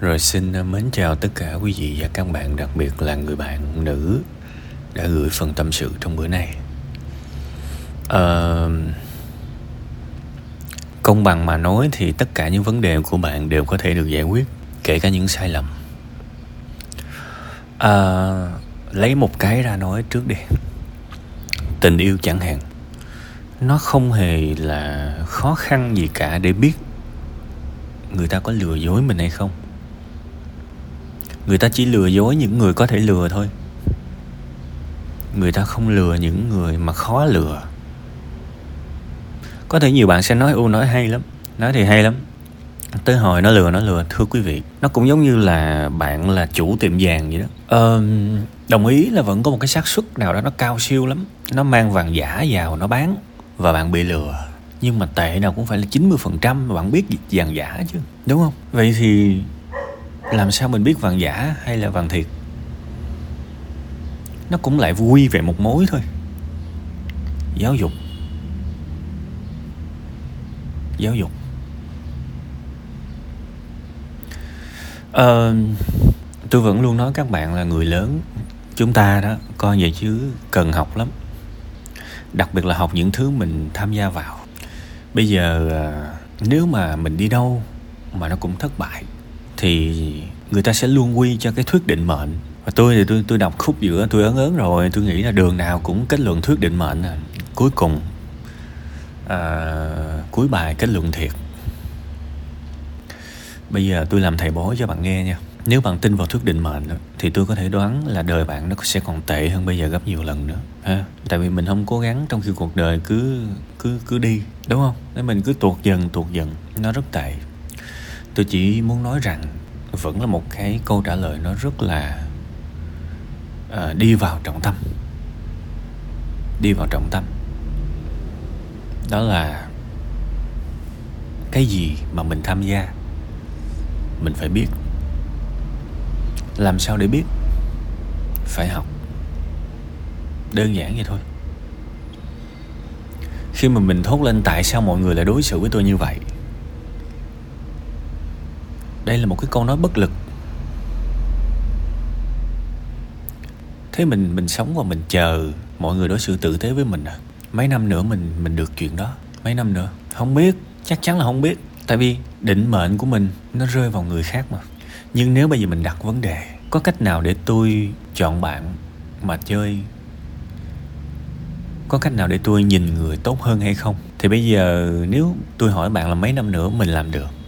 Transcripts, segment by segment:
Rồi xin ờ, mến chào tất cả quý vị và các bạn, đặc biệt là người bạn nữ đã gửi phần tâm sự trong bữa nay. À, công bằng mà nói thì tất cả những vấn đề của bạn đều có thể được giải quyết, kể cả những sai lầm. À, lấy một cái ra nói trước đi. Tình yêu chẳng hạn, nó không hề là khó khăn gì cả để biết người ta có lừa dối mình hay không người ta chỉ lừa dối những người có thể lừa thôi. Người ta không lừa những người mà khó lừa. Có thể nhiều bạn sẽ nói u nói hay lắm nói thì hay lắm. Tới hồi nó lừa nó lừa. Thưa quý vị nó cũng giống như là bạn là chủ tiệm vàng vậy đó. Ờ, đồng ý là vẫn có một cái xác suất nào đó nó cao siêu lắm. Nó mang vàng giả vào nó bán và bạn bị lừa. Nhưng mà tệ nào cũng phải là 90% mà bạn biết vàng giả chứ. Đúng không? Vậy thì làm sao mình biết vàng giả hay là vàng thiệt? Nó cũng lại vui về một mối thôi. Giáo dục. Giáo dục. Ờ, tôi vẫn luôn nói các bạn là người lớn chúng ta đó coi vậy chứ cần học lắm. Đặc biệt là học những thứ mình tham gia vào. Bây giờ ờ, nếu mà mình đi đâu mà nó cũng thất bại thì người ta sẽ luôn quy cho cái thuyết định mệnh. Và tôi thì tôi tôi đọc khúc giữa tôi ớn ớn rồi tôi nghĩ là đường nào cũng kết luận thuyết định mệnh. À. cuối cùng à, cuối bài kết luận thiệt. Bây giờ tôi làm thầy bói cho bạn nghe nha. Nếu bạn tin vào thuyết định mệnh thì tôi có thể đoán là đời bạn nó sẽ còn tệ hơn bây giờ gấp nhiều lần nữa ha? Tại vì mình không cố gắng trong khi cuộc đời cứ cứ cứ đi đúng không? Nên mình cứ tuột dần tuột dần nó rất tệ tôi chỉ muốn nói rằng vẫn là một cái câu trả lời nó rất là uh, đi vào trọng tâm. Đi vào trọng tâm. Đó là cái gì mà mình tham gia? Mình phải biết. Làm sao để biết? Phải học. Đơn giản vậy thôi. Khi mà mình thốt lên tại sao mọi người lại đối xử với tôi như vậy đây là một cái câu nói bất lực. Thế mình mình sống và mình chờ mọi người đối xử tử tế với mình à? Mấy năm nữa mình mình được chuyện đó. Mấy năm nữa? Không biết. Chắc chắn là không biết. Tại vì định mệnh của mình, nó rơi vào người khác mà. Nhưng nếu bây giờ mình đặt vấn đề, có cách nào để tôi chọn bạn mà chơi? Có cách nào để tôi nhìn người tốt hơn hay không? Thì bây giờ nếu tôi hỏi bạn là mấy năm nữa mình làm được?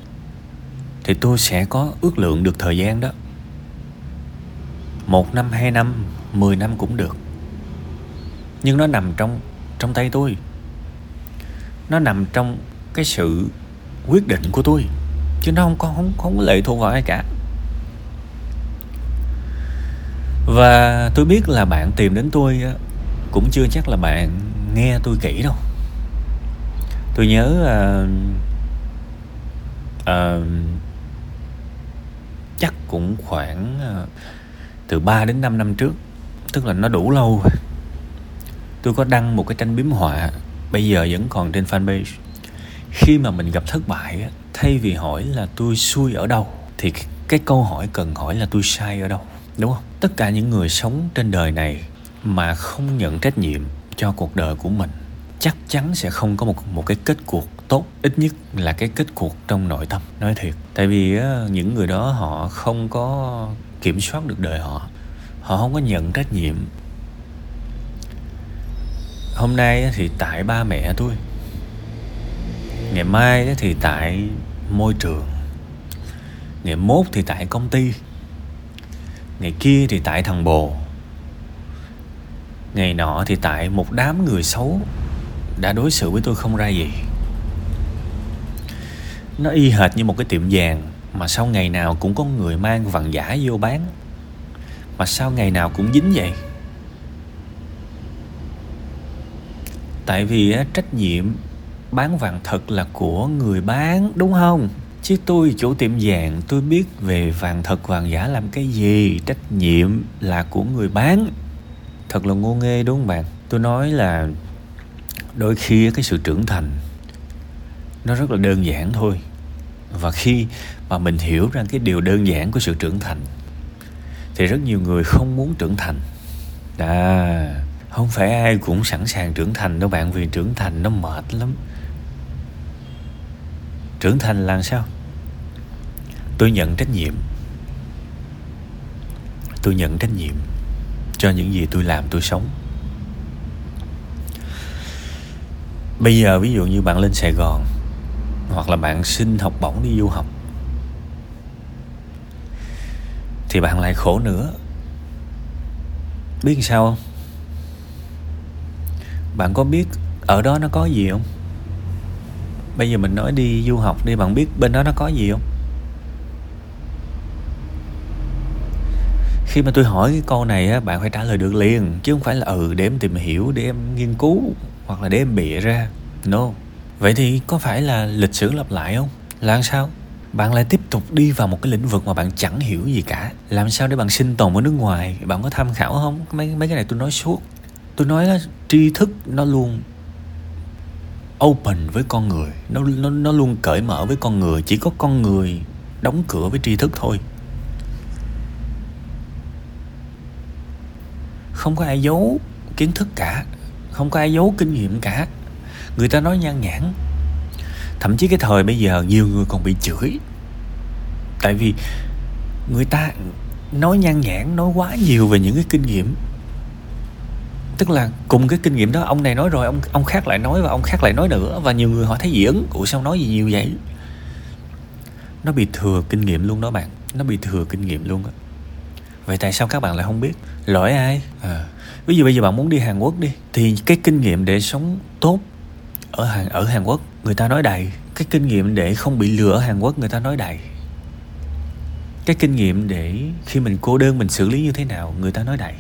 Thì tôi sẽ có ước lượng được thời gian đó. Một năm hai năm mười năm cũng được. Nhưng nó nằm trong trong tay tôi. Nó nằm trong cái sự quyết định của tôi chứ nó không có không không có lệ thuộc vào ai cả. Và tôi biết là bạn tìm đến tôi cũng chưa chắc là bạn nghe tôi kỹ đâu. Tôi nhớ uh, uh, chắc cũng khoảng ờ, từ 3 đến 5 năm trước, tức là nó đủ lâu rồi. Tôi có đăng một cái tranh biếm họa, bây giờ vẫn còn trên fanpage. Khi mà mình gặp thất bại thay vì hỏi là tôi xui ở đâu, thì cái câu hỏi cần hỏi là tôi sai ở đâu, đúng không? Tất cả những người sống trên đời này mà không nhận trách nhiệm cho cuộc đời của mình, chắc chắn sẽ không có một một cái kết cuộc tốt. Ít nhất là cái kết cuộc trong nội tâm nói thiệt. Tại vì á, những người đó họ không có kiểm soát được đời họ. Họ không có nhận trách nhiệm. Hôm nay thì tại ba mẹ tôi. Ngày mai thì tại môi trường. Ngày mốt thì tại công ty. Ngày kia thì tại thằng bồ. Ngày nọ thì tại một đám người xấu đã đối xử với tôi không ra gì nó y hệt như một cái tiệm vàng mà sau ngày nào cũng có người mang vàng giả vô bán. Mà sao ngày nào cũng dính vậy. Tại vì á, trách nhiệm bán vàng thật là của người bán đúng không? Chứ tôi chủ tiệm vàng tôi biết về vàng thật vàng giả làm cái gì. Trách nhiệm là của người bán. Thật là ngô nghê đúng không bạn? Tôi nói là đôi khi cái sự trưởng thành nó rất là đơn giản thôi. Và khi mà mình hiểu ra cái điều đơn giản của sự trưởng thành, thì rất nhiều người không muốn trưởng thành. À không phải ai cũng sẵn sàng trưởng thành đâu bạn, vì trưởng thành nó mệt lắm. Trưởng thành là sao? Tôi nhận trách nhiệm. Tôi nhận trách nhiệm cho những gì tôi làm, tôi sống. Bây giờ ví dụ như bạn lên sài gòn hoặc là bạn xin học bổng đi du học, thì bạn lại khổ nữa. Biết sao không? Bạn có biết ở đó nó có gì không? Bây giờ mình nói đi du học đi, bạn biết bên đó nó có gì không? Khi mà tôi hỏi cái câu này á, bạn phải trả lời được liền, chứ không phải là ừ để em tìm hiểu, để em nghiên cứu hoặc là để em bịa ra. No vậy thì có phải là lịch sử lặp lại không? Là sao? Bạn lại tiếp tục đi vào một cái lĩnh vực mà bạn chẳng hiểu gì cả. Làm sao để bạn sinh tồn ở nước ngoài? Bạn có tham khảo không? Mấy mấy cái này tôi nói suốt. Tôi nói là tri thức nó luôn open với con người. Nó nó nó luôn cởi mở với con người. Chỉ có con người đóng cửa với tri thức thôi. Không có ai giấu kiến thức cả. Không có ai giấu kinh nghiệm cả người ta nói nhan nhản thậm chí cái thời bây giờ nhiều người còn bị chửi. Tại vì người ta nói nhan nhản nói quá nhiều về những cái kinh nghiệm. Tức là cùng cái kinh nghiệm đó ông này nói rồi ông ông khác lại nói và ông khác lại nói nữa. Và nhiều người họ thấy dị ứng. Ủa sao nói gì nhiều vậy? Nó bị thừa kinh nghiệm luôn đó bạn. Nó bị thừa kinh nghiệm luôn á. Vậy tại sao các bạn lại không biết? Lỗi ai? À, ví dụ bây giờ bạn muốn đi hàn quốc đi thì cái kinh nghiệm để sống tốt ở hàn ở hàn quốc, người ta nói đầy cái kinh nghiệm để không bị lừa ở hàn quốc, người ta nói đầy cái kinh nghiệm để khi mình cô đơn mình xử lý như thế nào, người ta nói đầy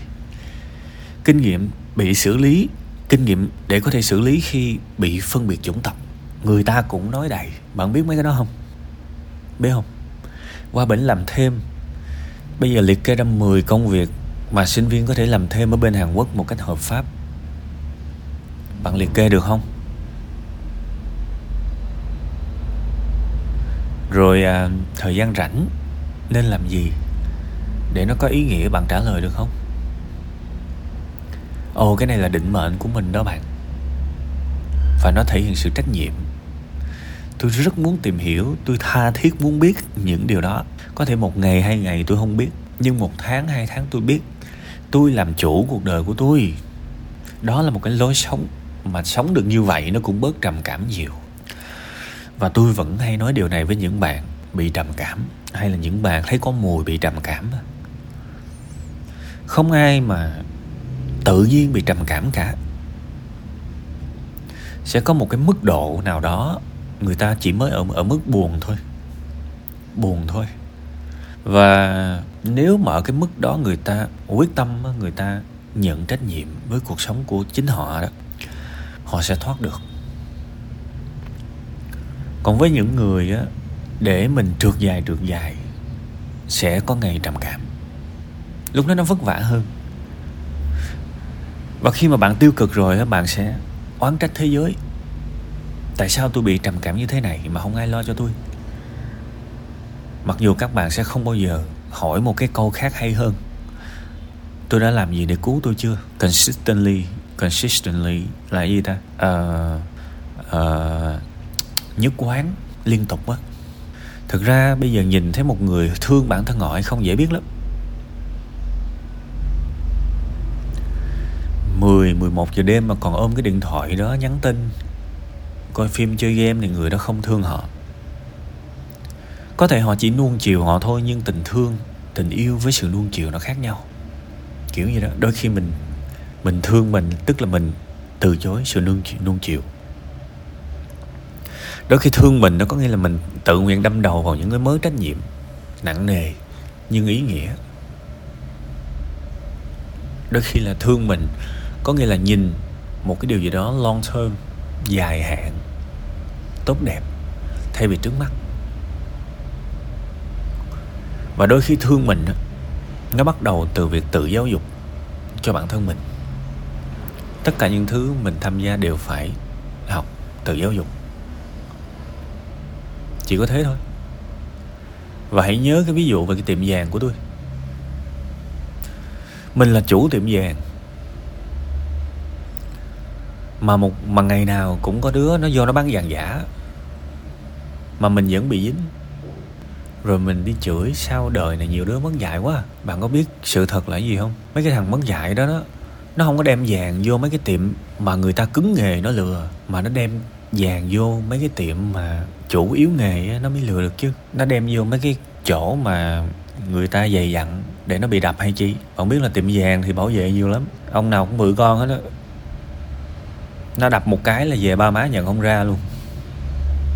kinh nghiệm bị xử lý, kinh nghiệm để có thể xử lý khi bị phân biệt chủng tộc, người ta cũng nói đầy bạn biết mấy cái đó không? Biết không? Qua bển làm thêm. Bây giờ liệt kê ra 10 công việc mà sinh viên có thể làm thêm ở bên Hàn Quốc một cách hợp pháp. Bạn liệt kê được không? Rồi à, thời gian rảnh nên làm gì? Để nó có ý nghĩa bạn trả lời được không? Ồ cái này là định mệnh của mình đó bạn. Và nó thể hiện sự trách nhiệm. Tôi rất muốn tìm hiểu tôi tha thiết muốn biết những điều đó. Có thể một ngày hai ngày tôi không biết nhưng một tháng hai tháng tôi biết. Tôi làm chủ cuộc đời của tôi. Đó là một cái lối sống. Mà sống được như vậy nó cũng bớt trầm cảm nhiều và tôi vẫn hay nói điều này với những bạn bị trầm cảm, hay là những bạn thấy có mùi bị trầm cảm không ai mà tự nhiên bị trầm cảm cả. Sẽ có một cái mức độ nào đó người ta chỉ mới ở ở mức buồn thôi. Buồn thôi. Và nếu mà ở cái mức đó người ta quyết tâm người ta nhận trách nhiệm với cuộc sống của chính họ đó, họ sẽ thoát được còn với những người á để mình trượt dài trượt dài sẽ có ngày trầm cảm. Lúc đó nó vất vả hơn. Và khi mà bạn tiêu cực rồi á bạn sẽ oán trách thế giới. Tại sao tôi bị trầm cảm như thế này mà không ai lo cho tôi? Mặc dù các bạn sẽ không bao giờ hỏi một cái câu khác hay hơn. Tôi đã làm gì để cứu tôi chưa? Consistently consistently là gì ta? Uh, uh, nhất quán liên tục á. Thực ra bây giờ nhìn thấy một người thương bản thân họ hay không dễ biết lắm. 10, 11 giờ đêm mà còn ôm cái điện thoại đó nhắn tin Coi phim chơi game thì người đó không thương họ. Có thể họ chỉ nuông chiều họ thôi Nhưng tình thương, tình yêu với sự nuông chiều nó khác nhau. Kiểu như đó, đôi khi mình Mình thương mình, tức là mình từ chối sự nuông, nuông chiều. Đôi khi thương mình nó có nghĩa là mình tự nguyện đâm đầu vào những cái mớ trách nhiệm Nặng nề nhưng ý nghĩa. Đôi khi là thương mình có nghĩa là nhìn một cái điều gì đó long term, dài hạn, tốt đẹp thay vì trước mắt. Và đôi khi thương mình nó bắt đầu từ việc tự giáo dục cho bản thân mình. Tất cả những thứ mình tham gia đều phải học tự giáo dục chỉ có thế thôi. Và hãy nhớ cái ví dụ về cái tiệm vàng của tôi. Mình là chủ tiệm vàng. Mà một, mà ngày nào cũng có đứa nó vô nó bán vàng giả. Mà mình vẫn bị dính. Rồi mình đi chửi sao đời này nhiều đứa mất dạy quá. Bạn có biết sự thật là gì không? Mấy cái thằng mất dạy đó đó, nó không có đem vàng vô mấy cái tiệm mà người ta cứng nghề nó lừa, mà nó đem vàng vô mấy cái tiệm mà chủ yếu nghề nó mới lừa được chứ. Nó đem vô mấy cái chỗ mà người ta dày dặn để nó bị đập hay chi. Bạn biết là tiệm vàng thì bảo vệ nhiều lắm. Ông nào cũng bự con hết đó nó đập một cái là về ba má nhận không ra luôn.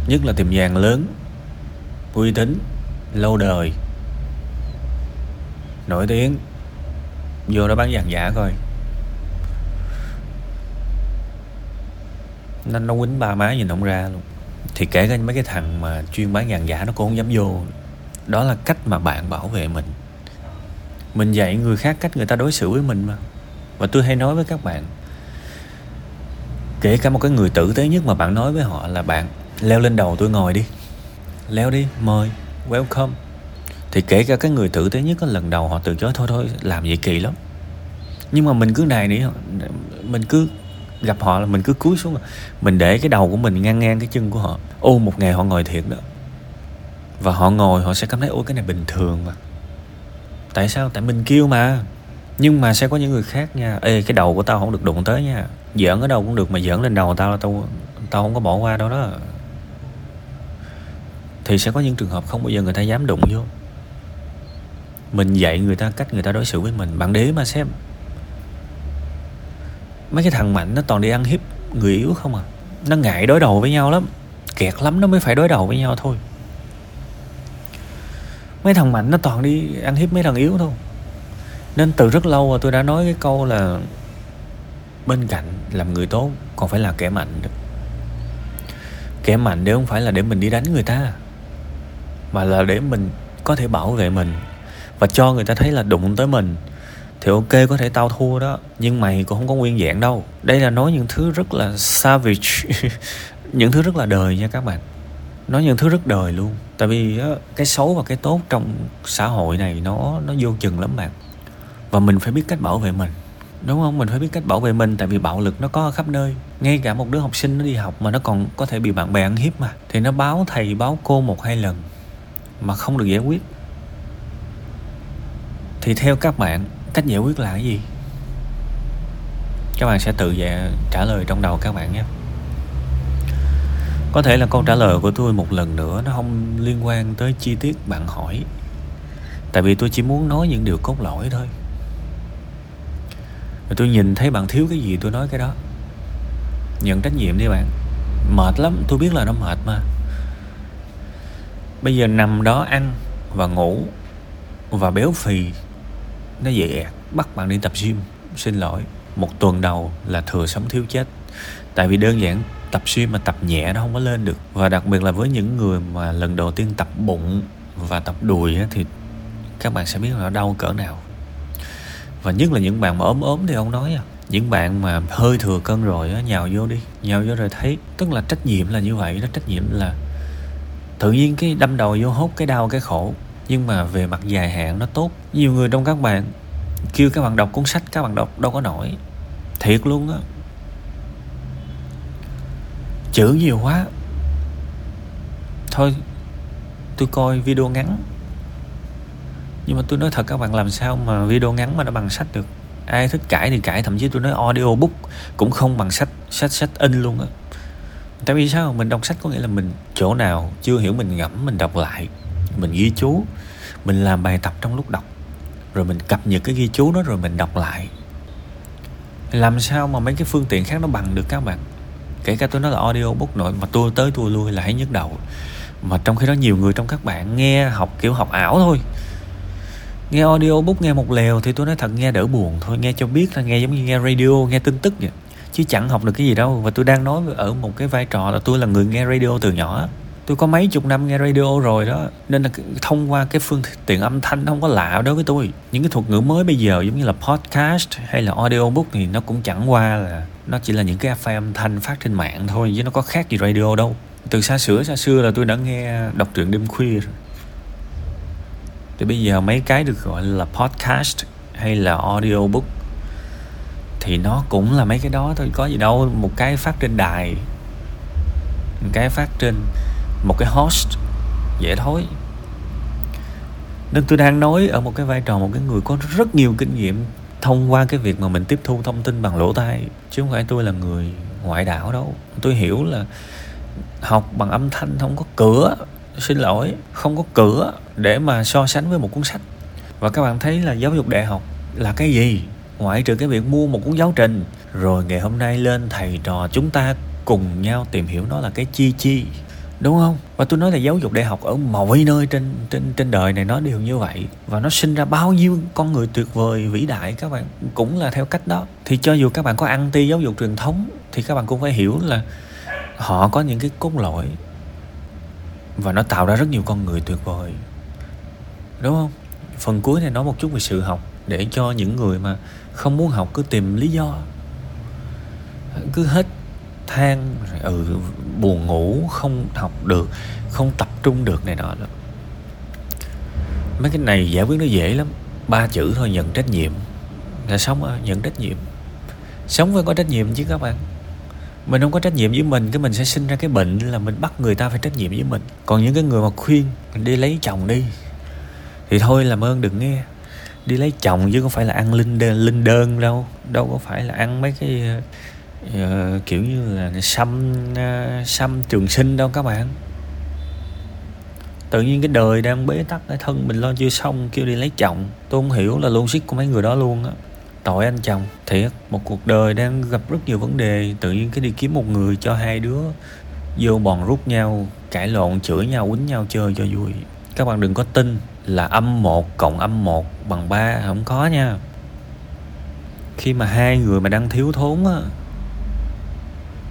Nhất là tiệm vàng lớn, uy tín, lâu đời, nổi tiếng. Vô đó bán vàng giả coi. Nó nó quýnh ba má nhìn không ra luôn. Thì kể cả mấy cái thằng mà chuyên bán vàng giả nó cũng không dám vô. Đó là cách mà bạn bảo vệ mình. Mình dạy người khác cách người ta đối xử với mình mà. Và tôi hay nói với các bạn, kể cả một cái người tử tế nhất mà bạn nói với họ là bạn, leo lên đầu tôi ngồi đi. Leo đi, mời, welcome. Thì kể cả cái người tử tế nhất có lần đầu họ từ chối, thôi thôi, làm vậy kỳ lắm. Nhưng mà mình cứ này nỉ, mình cứ gặp họ là mình cứ cúi xuống. Mình để cái đầu của mình ngang ngang cái chân của họ. Ô, một ngày họ ngồi thiệt đó. Và họ ngồi, họ sẽ cảm thấy, ôi, cái này bình thường mà. Tại sao? Tại mình kêu mà. Nhưng mà sẽ có những người khác nha. Ê, cái đầu của tao không được đụng tới nha. Giỡn ở đâu cũng được mà giỡn lên đầu tao là tao tao không có bỏ qua đâu đó. Thì sẽ có những trường hợp không bao giờ người ta dám đụng vô. Mình dạy người ta cách người ta đối xử với mình. Bạn để mà xem mấy cái thằng mạnh nó toàn đi ăn hiếp người yếu không à? Nó ngại đối đầu với nhau lắm. Kẹt lắm nó mới phải đối đầu với nhau thôi. Mấy thằng mạnh nó toàn đi ăn hiếp mấy thằng yếu thôi. Nên từ rất lâu rồi tôi đã nói cái câu là bên cạnh làm người tốt còn phải là kẻ mạnh đó. Kẻ mạnh đấy không phải là để mình đi đánh người ta, mà là để mình có thể bảo vệ mình và cho người ta thấy là đụng tới mình thì ok, có thể tao thua đó. Nhưng mày cũng không có nguyên dạng đâu. Đây là nói những thứ rất là savage. Những thứ rất là đời nha các bạn. Nói những thứ rất đời luôn. Tại vì cái xấu và cái tốt trong xã hội này nó nó vô chừng lắm bạn. Và mình phải biết cách bảo vệ mình. Đúng không? Mình phải biết cách bảo vệ mình tại vì bạo lực nó có ở khắp nơi. Ngay cả một đứa học sinh nó đi học mà nó còn có thể bị bạn bè ăn hiếp mà. Thì nó báo thầy, báo cô một hai lần mà không được giải quyết. Thì theo các bạn cách giải quyết là cái gì? Các bạn sẽ tự dạ, trả lời trong đầu các bạn nhé. Có thể là câu trả lời của tôi một lần nữa nó không liên quan tới chi tiết bạn hỏi. Tại vì tôi chỉ muốn nói những điều cốt lõi thôi. Và tôi nhìn thấy bạn thiếu cái gì tôi nói cái đó. Nhận trách nhiệm đi bạn. Mệt lắm tôi biết là nó mệt mà. Bây giờ nằm đó ăn và ngủ và béo phì nó dễ bắt bạn đi tập gym, xin lỗi. Một tuần đầu là thừa sống thiếu chết. Tại vì đơn giản, tập gym mà tập nhẹ nó không có lên được. Và đặc biệt là với những người mà lần đầu tiên tập bụng và tập đùi thì các bạn sẽ biết là nó đau cỡ nào. Và nhất là những bạn mà ốm ốm thì ông nói à những bạn mà hơi thừa cân rồi á, nhào vô đi, nhào vô rồi thấy, tức là trách nhiệm là như vậy đó, trách nhiệm là tự nhiên cái đâm đầu vô hốt, cái đau, cái khổ nhưng mà về mặt dài hạn nó tốt. Nhiều người trong các bạn kêu các bạn đọc cuốn sách, các bạn đọc đâu có nổi. Thiệt luôn á. Chữ nhiều quá. Thôi, tôi coi video ngắn. Nhưng mà tôi nói thật các bạn, làm sao mà video ngắn mà nó bằng sách được? Ai thích cãi thì cãi, thậm chí tôi nói audio book cũng không bằng sách sách sách in luôn á. Tại vì sao? Mình đọc sách có nghĩa là mình chỗ nào chưa hiểu mình ngẫm, mình đọc lại mình ghi chú, mình làm bài tập trong lúc đọc. Rồi mình cập nhật cái ghi chú đó rồi mình đọc lại. Làm sao mà mấy cái phương tiện khác nó bằng được các bạn? Kể cả tôi nói là audio book nội, mà tôi tới tôi lui là hãy nhức đầu. Mà trong khi đó nhiều người trong các bạn nghe học kiểu học ảo thôi. Nghe audio book nghe một lèo thì tôi nói thật nghe đỡ buồn thôi. Nghe cho biết là nghe giống như nghe radio, nghe tin tức vậy. Chứ chẳng học được cái gì đâu. Và tôi đang nói ở một cái vai trò là tôi là người nghe radio từ nhỏ tôi có mấy chục năm nghe radio rồi đó, nên là thông qua cái phương tiện âm thanh không có lạ đối với tôi. Những cái thuật ngữ mới bây giờ giống như là podcast hay là audiobook thì nó cũng chẳng qua là nó chỉ là những cái file âm thanh phát trên mạng thôi, chứ nó có khác gì radio đâu. Từ xa xưa xa xưa là tôi đã nghe đọc truyện đêm khuya rồi. Thì bây giờ mấy cái được gọi là podcast hay là audiobook thì nó cũng là mấy cái đó thôi, có gì đâu. Một cái phát trên đài, một cái phát trên một cái host vậy thôi nên tôi đang nói ở một cái vai trò, một cái người có rất nhiều kinh nghiệm thông qua cái việc mà mình tiếp thu thông tin bằng lỗ tai, chứ không phải tôi là người ngoại đạo đâu. Tôi hiểu là học bằng âm thanh không có cửa, xin lỗi, không có cửa để mà so sánh với một cuốn sách. Và các bạn thấy là giáo dục đại học là cái gì? Ngoại trừ cái việc mua một cuốn giáo trình. Rồi ngày hôm nay lên thầy trò chúng ta cùng nhau tìm hiểu nó là cái chi chi đúng không? Và tôi nói là giáo dục đại học ở mọi nơi trên trên trên đời này nó đều như vậy. Và nó sinh ra bao nhiêu con người tuyệt vời, vĩ đại, các bạn cũng là theo cách đó. Thì cho dù các bạn có anti giáo dục truyền thống, thì các bạn cũng phải hiểu là họ có những cái cốt lõi. Và nó tạo ra rất nhiều con người tuyệt vời. Đúng không? Phần cuối này nói một chút về sự học, để cho những người mà không muốn học cứ tìm lý do. Cứ hết than ừ buồn ngủ không học được không tập trung được này nọ đó. Mấy cái này giải quyết nó dễ lắm. Ba chữ thôi nhận trách nhiệm. Là sống à, nhận trách nhiệm. Sống phải có trách nhiệm chứ các bạn. Mình không có trách nhiệm với mình cái mình sẽ sinh ra cái bệnh là mình bắt người ta phải trách nhiệm với mình. Còn những cái người mà khuyên đi lấy chồng đi thì thôi làm ơn đừng nghe. Đi lấy chồng chứ không phải là ăn linh đơn, linh đơn đâu. Đâu có phải là ăn mấy cái uh, kiểu như là xăm uh, xăm trường sinh đâu các bạn. Tự nhiên cái đời đang bế tắc cái thân mình lo chưa xong kêu đi lấy chồng. Tôi không hiểu là logic của mấy người đó luôn á. Tội anh chồng thiệt một cuộc đời đang gặp rất nhiều vấn đề. Tự nhiên cái đi kiếm một người cho hai đứa vô bòn rút nhau cãi lộn chửi nhau quýnh nhau chơi cho vui. Các bạn đừng có tin là âm 1 cộng âm 1 bằng 3 không có nha. Khi mà hai người mà đang thiếu thốn á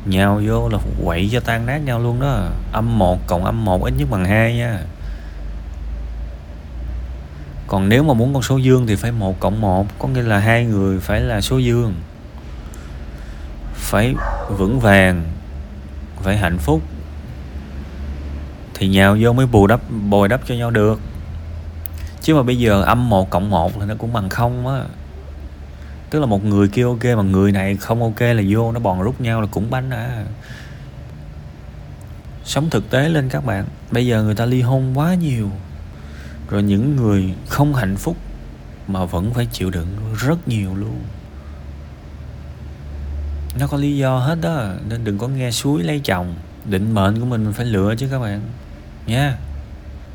nhào vô là quậy cho tan nát nhau luôn đó. Âm 1 cộng âm 1 ít nhất bằng 2 nha. Còn nếu mà muốn con số dương thì phải 1 cộng 1 có nghĩa là hai người phải là số dương. Phải vững vàng, phải hạnh phúc. Thì nhào vô mới bù đắp, bồi đắp cho nhau được. Chứ mà bây giờ âm 1 cộng 1 là nó cũng bằng không á tức là một người kia ok mà người này không ok là vô, nó bòn rút nhau là cũng bánh à. Sống thực tế lên các bạn, bây giờ người ta ly hôn quá nhiều, rồi những người không hạnh phúc mà vẫn phải chịu đựng rất nhiều luôn. Nó có lý do hết đó, nên đừng có nghe suối lấy chồng. Định mệnh của mình phải lựa chứ các bạn, nha.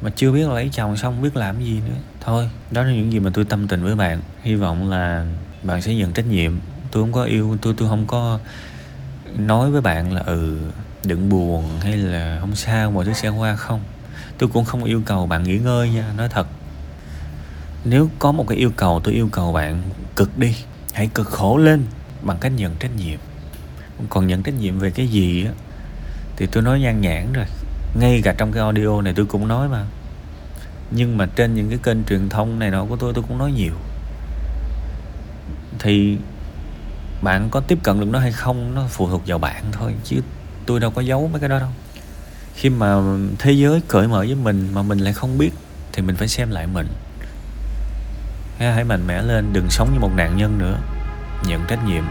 Mà chưa biết lấy chồng xong biết làm gì nữa. Thôi, đó là những gì mà tôi tâm tình với bạn. Hy vọng là bạn sẽ nhận trách nhiệm. Tôi không có yêu, tôi tôi không có nói với bạn là ừ đừng buồn hay là không sao, mọi thứ sẽ qua không. Tôi cũng không yêu cầu bạn nghỉ ngơi nha, nói thật. Nếu có một cái yêu cầu, tôi yêu cầu bạn cực đi, hãy cực khổ lên bằng cách nhận trách nhiệm. Còn nhận trách nhiệm về cái gì á, thì tôi nói nhan nhản rồi. Ngay cả trong cái audio này tôi cũng nói mà. Nhưng mà trên những cái kênh truyền thông này nọ của tôi tôi cũng nói nhiều thì bạn có tiếp cận được nó hay không? Nó phụ thuộc vào bạn thôi, chứ tôi đâu có giấu mấy cái đó đâu. Khi mà thế giới cởi mở với mình mà mình lại không biết, thì mình phải xem lại mình. Hãy mạnh mẽ lên, đừng sống như một nạn nhân nữa. Nhận trách nhiệm.